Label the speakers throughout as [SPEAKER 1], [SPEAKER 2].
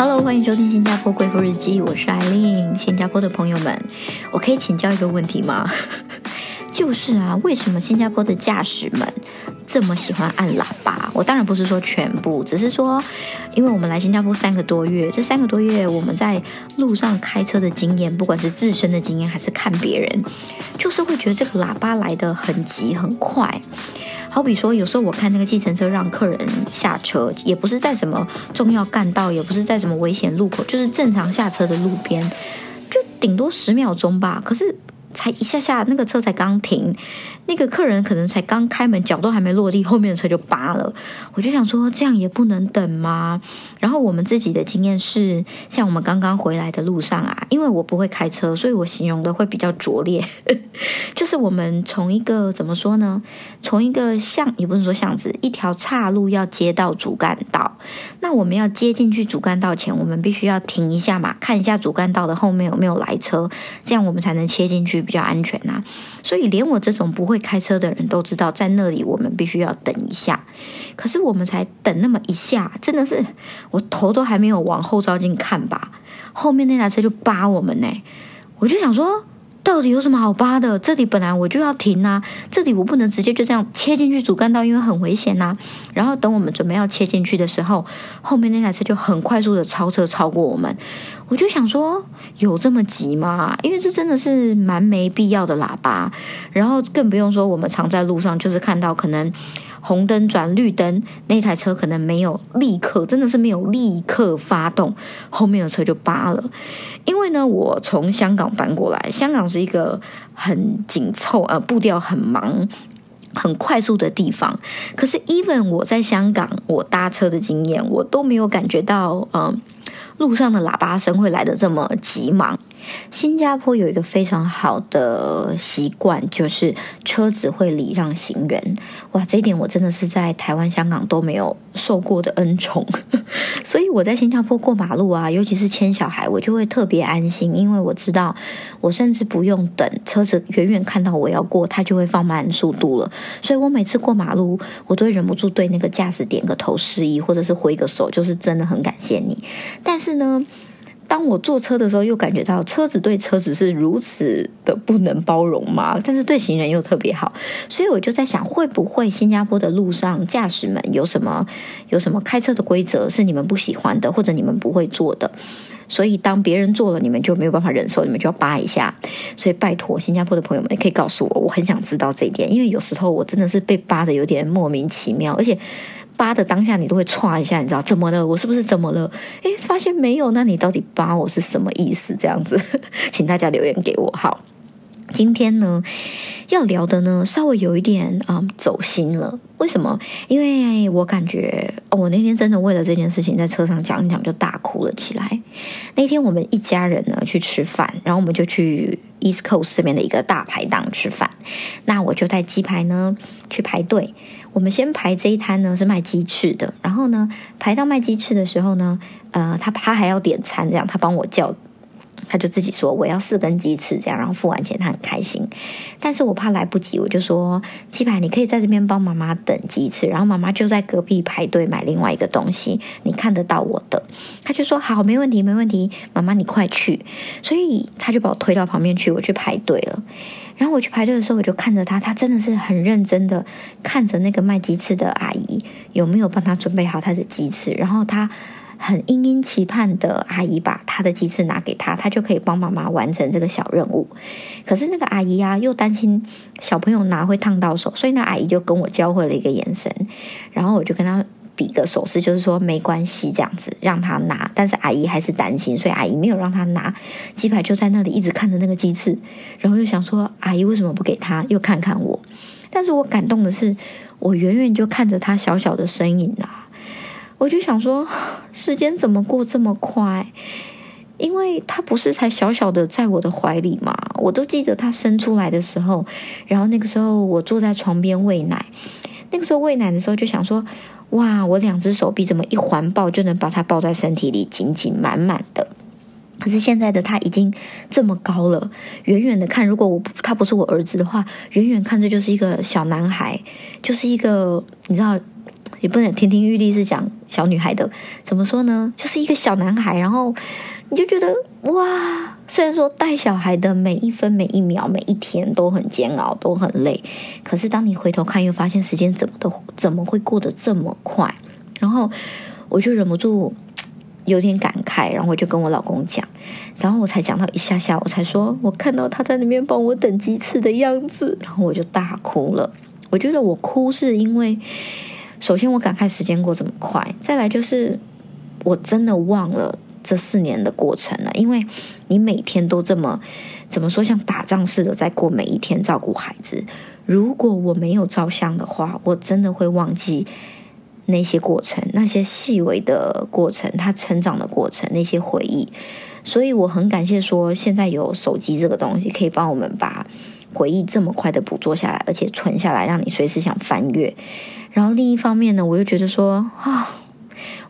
[SPEAKER 1] Hello，欢迎收听新加坡贵妇日记，我是艾琳。新加坡的朋友们，我可以请教一个问题吗？就是啊，为什么新加坡的驾驶们这么喜欢按喇叭？我当然不是说全部，只是说，因为我们来新加坡三个多月，这三个多月我们在路上开车的经验，不管是自身的经验还是看别人，就是会觉得这个喇叭来的很急很快。好比说，有时候我看那个计程车让客人下车，也不是在什么重要干道，也不是在什么危险路口，就是正常下车的路边，就顶多十秒钟吧。可是。才一下下，那个车才刚停，那个客人可能才刚开门，脚都还没落地，后面的车就扒了。我就想说，这样也不能等吗？然后我们自己的经验是，像我们刚刚回来的路上啊，因为我不会开车，所以我形容的会比较拙劣。就是我们从一个怎么说呢？从一个巷，也不能说巷子，一条岔路要接到主干道。那我们要接进去主干道前，我们必须要停一下嘛，看一下主干道的后面有没有来车，这样我们才能切进去。比较安全呐，所以连我这种不会开车的人都知道，在那里我们必须要等一下。可是我们才等那么一下，真的是我头都还没有往后照镜看吧，后面那台车就扒我们呢。我就想说。到底有什么好扒的？这里本来我就要停啊，这里我不能直接就这样切进去主干道，因为很危险呐。然后等我们准备要切进去的时候，后面那台车就很快速的超车超过我们。我就想说，有这么急吗？因为这真的是蛮没必要的喇叭。然后更不用说，我们常在路上就是看到可能。红灯转绿灯，那台车可能没有立刻，真的是没有立刻发动，后面的车就扒了。因为呢，我从香港搬过来，香港是一个很紧凑、呃步调很忙、很快速的地方。可是，even 我在香港，我搭车的经验，我都没有感觉到，嗯，路上的喇叭声会来的这么急忙。新加坡有一个非常好的习惯，就是车子会礼让行人。哇，这一点我真的是在台湾、香港都没有受过的恩宠。所以我在新加坡过马路啊，尤其是牵小孩，我就会特别安心，因为我知道我甚至不用等车子远远看到我要过，它就会放慢速度了。所以我每次过马路，我都会忍不住对那个驾驶点个头示意，或者是挥个手，就是真的很感谢你。但是呢。当我坐车的时候，又感觉到车子对车子是如此的不能包容吗？但是对行人又特别好，所以我就在想，会不会新加坡的路上驾驶们有什么有什么开车的规则是你们不喜欢的，或者你们不会做的？所以当别人做了，你们就没有办法忍受，你们就要扒一下。所以拜托新加坡的朋友们，可以告诉我，我很想知道这一点，因为有时候我真的是被扒的有点莫名其妙，而且。扒的当下，你都会歘一下，你知道怎么了？我是不是怎么了？诶，发现没有，那你到底扒我是什么意思？这样子，请大家留言给我。好，今天呢要聊的呢，稍微有一点啊走心了。为什么？因为我感觉哦，我那天真的为了这件事情在车上讲一讲就大哭了起来。那天我们一家人呢去吃饭，然后我们就去 East Coast 这边的一个大排档吃饭。那我就带鸡排呢去排队。我们先排这一摊呢，是卖鸡翅的。然后呢，排到卖鸡翅的时候呢，呃，他他还要点餐，这样他帮我叫，他就自己说我要四根鸡翅，这样，然后付完钱他很开心。但是我怕来不及，我就说鸡排，你可以在这边帮妈妈等鸡翅，然后妈妈就在隔壁排队买另外一个东西，你看得到我的。他就说好，没问题，没问题，妈妈你快去。所以他就把我推到旁边去，我去排队了。然后我去排队的时候，我就看着他，他真的是很认真的看着那个卖鸡翅的阿姨有没有帮他准备好他的鸡翅，然后他很殷殷期盼的阿姨把她的鸡翅拿给他，他就可以帮妈妈完成这个小任务。可是那个阿姨啊，又担心小朋友拿会烫到手，所以那阿姨就跟我交汇了一个眼神，然后我就跟他。比个手势，就是说没关系，这样子让他拿。但是阿姨还是担心，所以阿姨没有让他拿鸡排，就在那里一直看着那个鸡翅，然后又想说阿姨为什么不给他？又看看我。但是我感动的是，我远远就看着他小小的身影啊，我就想说 时间怎么过这么快？因为他不是才小小的在我的怀里嘛，我都记得他生出来的时候，然后那个时候我坐在床边喂奶，那个时候喂奶的时候就想说。哇！我两只手臂怎么一环抱就能把他抱在身体里，紧紧满满的。可是现在的他已经这么高了，远远的看，如果我他不是我儿子的话，远远看这就是一个小男孩，就是一个你知道，也不能亭亭玉立是讲小女孩的，怎么说呢？就是一个小男孩，然后你就觉得哇，虽然说带小孩的每一分每一秒每一天都很煎熬，都很累，可是当你回头看，又发现时间怎么都怎么会过得这么快？然后我就忍不住有点感慨，然后我就跟我老公讲，然后我才讲到一下下，我才说我看到他在那边帮我等鸡翅的样子，然后我就大哭了。我觉得我哭是因为。首先，我感慨时间过这么快。再来就是，我真的忘了这四年的过程了。因为你每天都这么怎么说，像打仗似的在过每一天，照顾孩子。如果我没有照相的话，我真的会忘记那些过程，那些细微的过程，他成长的过程，那些回忆。所以我很感谢说，现在有手机这个东西，可以帮我们把回忆这么快的捕捉下来，而且存下来，让你随时想翻阅。然后另一方面呢，我又觉得说啊，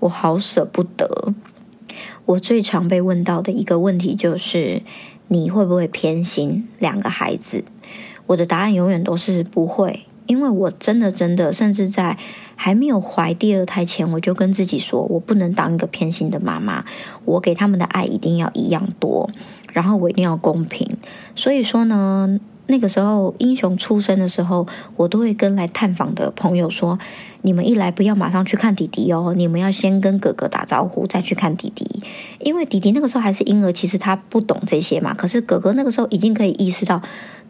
[SPEAKER 1] 我好舍不得。我最常被问到的一个问题就是，你会不会偏心两个孩子？我的答案永远都是不会，因为我真的真的，甚至在还没有怀第二胎前，我就跟自己说，我不能当一个偏心的妈妈，我给他们的爱一定要一样多，然后我一定要公平。所以说呢。那个时候，英雄出生的时候，我都会跟来探访的朋友说：“你们一来不要马上去看弟弟哦，你们要先跟哥哥打招呼，再去看弟弟。因为弟弟那个时候还是婴儿，其实他不懂这些嘛。可是哥哥那个时候已经可以意识到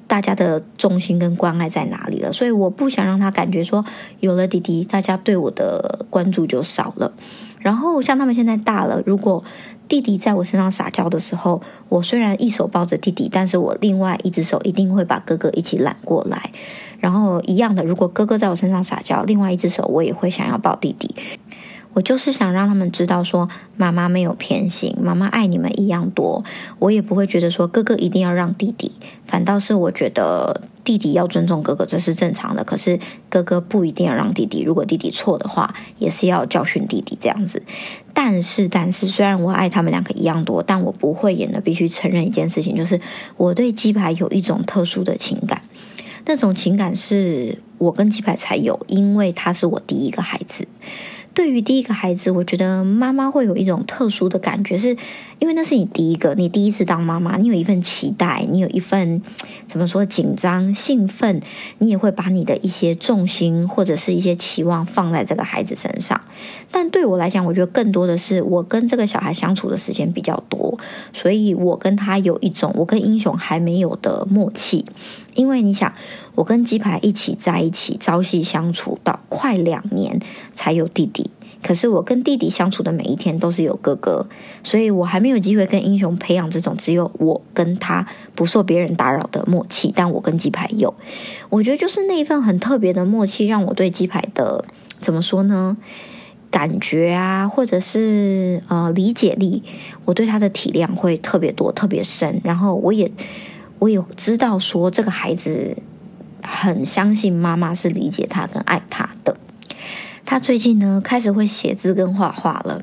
[SPEAKER 1] 大家的重心跟关爱在哪里了，所以我不想让他感觉说有了弟弟，大家对我的关注就少了。然后像他们现在大了，如果……弟弟在我身上撒娇的时候，我虽然一手抱着弟弟，但是我另外一只手一定会把哥哥一起揽过来。然后一样的，如果哥哥在我身上撒娇，另外一只手我也会想要抱弟弟。我就是想让他们知道，说妈妈没有偏心，妈妈爱你们一样多。我也不会觉得说哥哥一定要让弟弟，反倒是我觉得弟弟要尊重哥哥，这是正常的。可是哥哥不一定要让弟弟，如果弟弟错的话，也是要教训弟弟这样子。但是，但是，虽然我爱他们两个一样多，但我不会演的，必须承认一件事情，就是我对鸡排有一种特殊的情感。那种情感是我跟鸡排才有，因为他是我第一个孩子。对于第一个孩子，我觉得妈妈会有一种特殊的感觉，是因为那是你第一个，你第一次当妈妈，你有一份期待，你有一份 怎么说紧张、兴奋，你也会把你的一些重心或者是一些期望放在这个孩子身上。但对我来讲，我觉得更多的是我跟这个小孩相处的时间比较多，所以我跟他有一种我跟英雄还没有的默契。因为你想，我跟鸡排一起在一起朝夕相处到快两年才有弟弟，可是我跟弟弟相处的每一天都是有哥哥，所以我还没有机会跟英雄培养这种只有我跟他不受别人打扰的默契。但我跟鸡排有，我觉得就是那一份很特别的默契，让我对鸡排的怎么说呢？感觉啊，或者是呃理解力，我对他的体谅会特别多、特别深，然后我也。我也知道说这个孩子很相信妈妈是理解他跟爱他。他最近呢开始会写字跟画画了。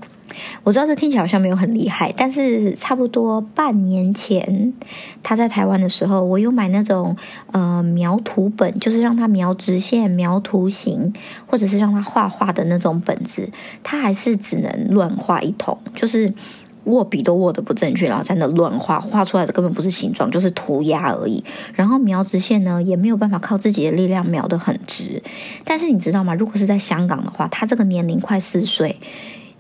[SPEAKER 1] 我知道这听起来好像没有很厉害，但是差不多半年前他在台湾的时候，我有买那种呃描图本，就是让他描直线、描图形，或者是让他画画的那种本子。他还是只能乱画一通，就是。握笔都握的不正确，然后在那乱画，画出来的根本不是形状，就是涂鸦而已。然后描直线呢，也没有办法靠自己的力量描得很直。但是你知道吗？如果是在香港的话，他这个年龄快四岁，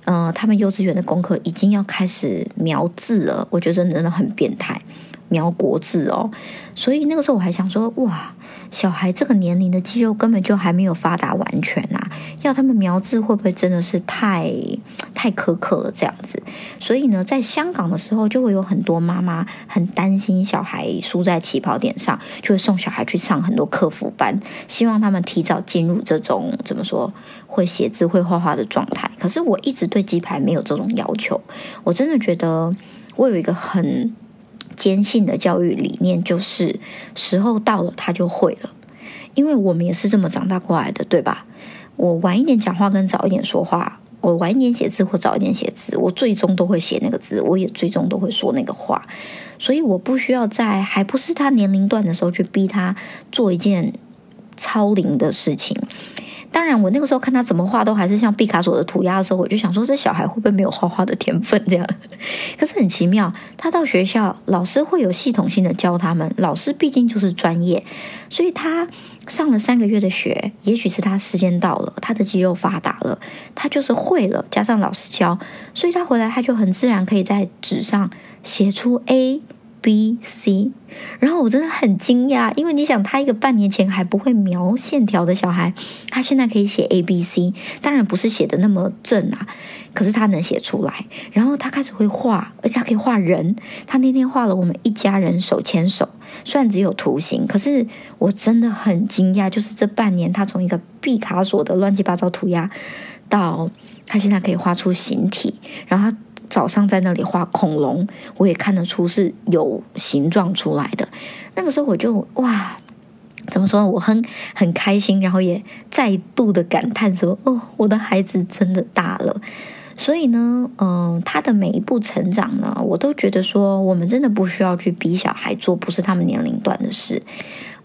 [SPEAKER 1] 呃，他们幼稚园的功课已经要开始描字了。我觉得真的很变态，描国字哦。所以那个时候我还想说，哇。小孩这个年龄的肌肉根本就还没有发达完全呐，要他们描字会不会真的是太 太苛刻了这样子？所以呢，在香港的时候，就会有很多妈妈很担心小孩输在起跑点上，就会送小孩去上很多客服班，希望他们提早进入这种怎么说会写字、会画画的状态。可是我一直对鸡排没有这种要求，我真的觉得我有一个很。坚信的教育理念就是时候到了他就会了，因为我们也是这么长大过来的，对吧？我晚一点讲话跟早一点说话，我晚一点写字或早一点写字，我最终都会写那个字，我也最终都会说那个话，所以我不需要在还不是他年龄段的时候去逼他做一件超龄的事情。当然，我那个时候看他怎么画都还是像毕卡索的涂鸦的时候，我就想说，这小孩会不会没有画画的天分？这样，可是很奇妙，他到学校，老师会有系统性的教他们。老师毕竟就是专业，所以他上了三个月的学，也许是他时间到了，他的肌肉发达了，他就是会了。加上老师教，所以他回来他就很自然可以在纸上写出 A。B C，然后我真的很惊讶，因为你想，他一个半年前还不会描线条的小孩，他现在可以写 A B C，当然不是写的那么正啊，可是他能写出来。然后他开始会画，而且他可以画人。他那天画了我们一家人手牵手，虽然只有图形，可是我真的很惊讶，就是这半年他从一个毕卡索的乱七八糟涂鸦，到他现在可以画出形体，然后。早上在那里画恐龙，我也看得出是有形状出来的。那个时候我就哇，怎么说？我很很开心，然后也再度的感叹说：“哦，我的孩子真的大了。”所以呢，嗯，他的每一步成长呢，我都觉得说，我们真的不需要去逼小孩做不是他们年龄段的事。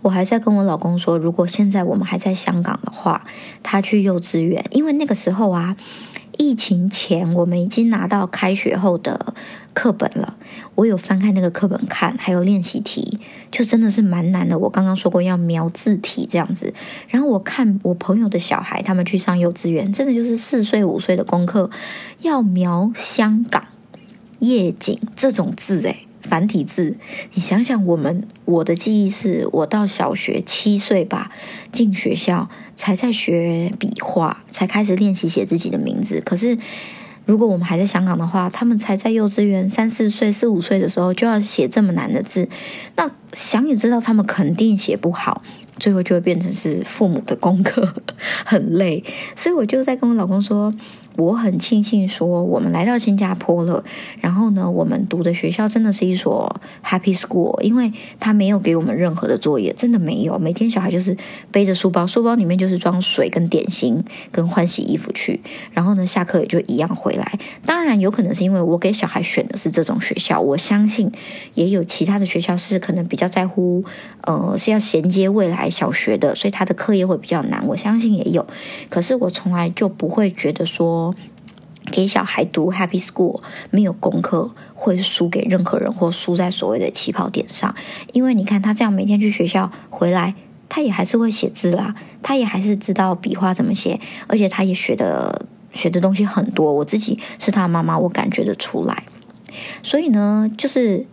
[SPEAKER 1] 我还在跟我老公说，如果现在我们还在香港的话，他去幼稚园，因为那个时候啊。疫情前，我们已经拿到开学后的课本了。我有翻开那个课本看，还有练习题，就真的是蛮难的。我刚刚说过要描字体这样子，然后我看我朋友的小孩，他们去上幼稚园，真的就是四岁五岁的功课，要描香港夜景这种字，诶，繁体字。你想想，我们我的记忆是我到小学七岁吧，进学校。才在学笔画，才开始练习写自己的名字。可是，如果我们还在香港的话，他们才在幼稚园三四岁、四五岁的时候就要写这么难的字，那想也知道他们肯定写不好。最后就会变成是父母的功课 很累，所以我就在跟我老公说，我很庆幸说我们来到新加坡了，然后呢，我们读的学校真的是一所 Happy School，因为他没有给我们任何的作业，真的没有，每天小孩就是背着书包，书包里面就是装水跟点心跟换洗衣服去，然后呢，下课也就一样回来。当然有可能是因为我给小孩选的是这种学校，我相信也有其他的学校是可能比较在乎，呃，是要衔接未来。小学的，所以他的课业会比较难，我相信也有。可是我从来就不会觉得说，给小孩读 Happy School 没有功课会输给任何人，或输在所谓的起跑点上。因为你看他这样每天去学校回来，他也还是会写字啦，他也还是知道笔画怎么写，而且他也学的学的东西很多。我自己是他妈妈，我感觉得出来。所以呢，就是。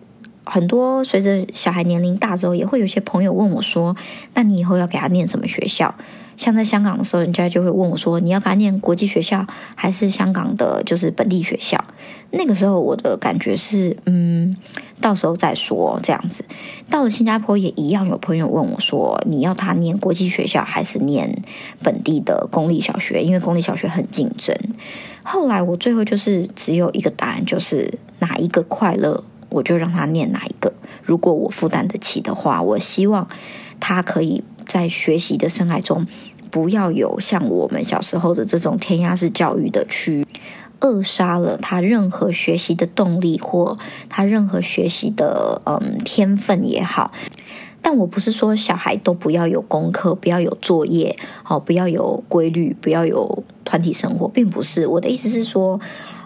[SPEAKER 1] 很多随着小孩年龄大之后，也会有些朋友问我说：“那你以后要给他念什么学校？”像在香港的时候，人家就会问我说：“你要给他念国际学校，还是香港的就是本地学校？”那个时候我的感觉是，嗯，到时候再说这样子。到了新加坡也一样，有朋友问我说：“你要他念国际学校，还是念本地的公立小学？因为公立小学很竞争。”后来我最后就是只有一个答案，就是哪一个快乐。我就让他念哪一个，如果我负担得起的话，我希望他可以在学习的生涯中，不要有像我们小时候的这种填鸭式教育的去扼杀了他任何学习的动力或他任何学习的嗯天分也好。但我不是说小孩都不要有功课，不要有作业，好，不要有规律，不要有团体生活，并不是我的意思是说，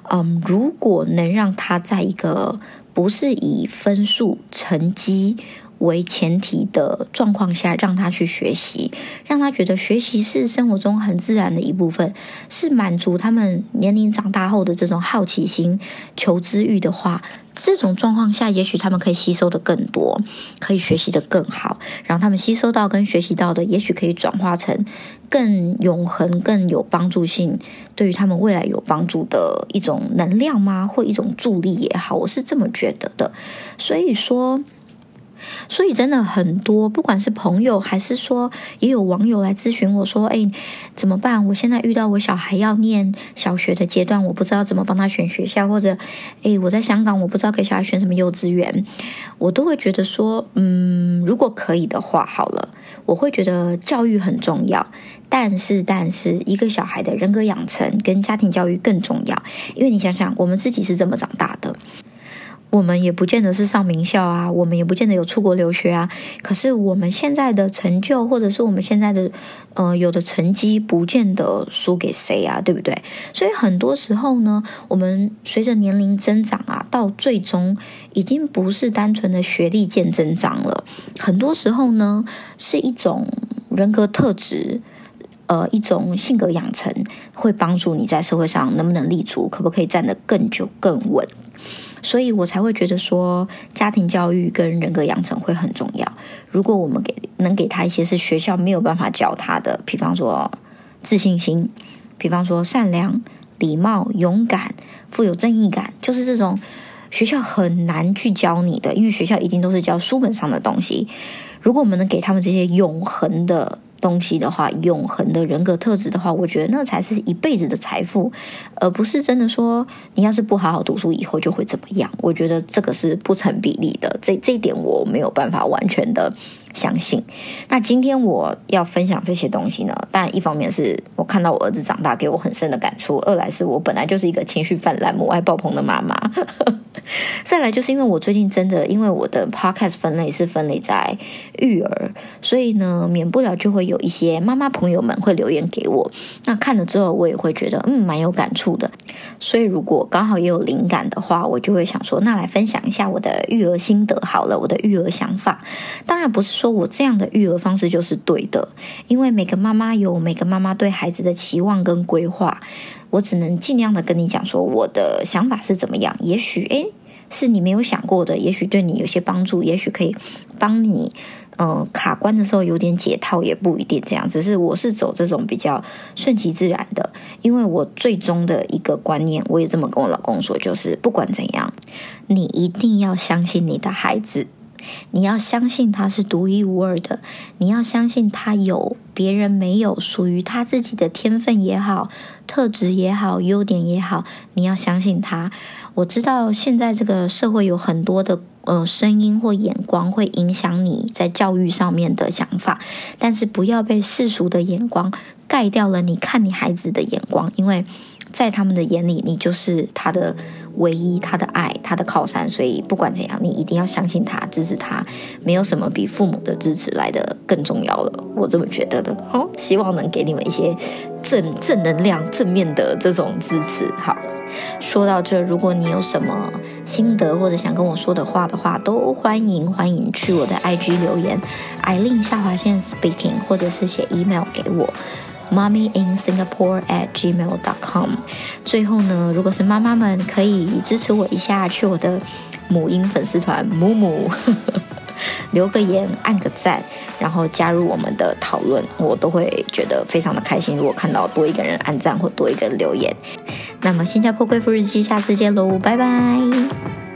[SPEAKER 1] 嗯，如果能让他在一个不是以分数成绩为前提的状况下，让他去学习，让他觉得学习是生活中很自然的一部分，是满足他们年龄长大后的这种好奇心、求知欲的话。这种状况下，也许他们可以吸收的更多，可以学习的更好，然后他们吸收到跟学习到的，也许可以转化成更永恒、更有帮助性，对于他们未来有帮助的一种能量吗？或一种助力也好，我是这么觉得的。所以说。所以真的很多，不管是朋友还是说，也有网友来咨询我说：“哎，怎么办？我现在遇到我小孩要念小学的阶段，我不知道怎么帮他选学校，或者，哎，我在香港，我不知道给小孩选什么幼稚园。”我都会觉得说，嗯，如果可以的话，好了，我会觉得教育很重要，但是，但是一个小孩的人格养成跟家庭教育更重要，因为你想想，我们自己是这么长大的。我们也不见得是上名校啊，我们也不见得有出国留学啊。可是我们现在的成就，或者是我们现在的呃有的成绩，不见得输给谁啊，对不对？所以很多时候呢，我们随着年龄增长啊，到最终已经不是单纯的学历见增长了。很多时候呢，是一种人格特质，呃，一种性格养成，会帮助你在社会上能不能立足，可不可以站得更久、更稳。所以我才会觉得说，家庭教育跟人格养成会很重要。如果我们给能给他一些是学校没有办法教他的，比方说自信心，比方说善良、礼貌、勇敢、富有正义感，就是这种学校很难去教你的，因为学校一定都是教书本上的东西。如果我们能给他们这些永恒的。东西的话，永恒的人格特质的话，我觉得那才是一辈子的财富，而不是真的说你要是不好好读书，以后就会怎么样。我觉得这个是不成比例的，这这一点我没有办法完全的相信。那今天我要分享这些东西呢，当然一方面是我看到我儿子长大，给我很深的感触；二来是我本来就是一个情绪泛滥、母爱爆棚的妈妈。再来就是因为我最近真的，因为我的 podcast 分类是分类在育儿，所以呢，免不了就会有一些妈妈朋友们会留言给我。那看了之后，我也会觉得嗯，蛮有感触的。所以如果刚好也有灵感的话，我就会想说，那来分享一下我的育儿心得好了，我的育儿想法。当然不是说我这样的育儿方式就是对的，因为每个妈妈有每个妈妈对孩子的期望跟规划。我只能尽量的跟你讲说我的想法是怎么样，也许诶是你没有想过的，也许对你有些帮助，也许可以帮你呃卡关的时候有点解套，也不一定这样。只是我是走这种比较顺其自然的，因为我最终的一个观念，我也这么跟我老公说，就是不管怎样，你一定要相信你的孩子。你要相信他是独一无二的，你要相信他有别人没有属于他自己的天分也好、特质也好、优点也好，你要相信他。我知道现在这个社会有很多的呃声音或眼光会影响你在教育上面的想法，但是不要被世俗的眼光盖掉了你看你孩子的眼光，因为在他们的眼里，你就是他的。唯一他的爱，他的靠山，所以不管怎样，你一定要相信他，支持他。没有什么比父母的支持来的更重要了，我这么觉得的。好，希望能给你们一些正正能量、正面的这种支持。好，说到这，如果你有什么心得或者想跟我说的话的话，都欢迎欢迎去我的 IG 留言，艾令下划线 speaking，或者是写 email 给我。Mommy in Singapore at gmail dot com。最后呢，如果是妈妈们，可以支持我一下，去我的母婴粉丝团母母 留个言，按个赞，然后加入我们的讨论，我都会觉得非常的开心。如果看到多一个人按赞或多一个人留言，那么新加坡贵妇日记，下次见喽，拜拜。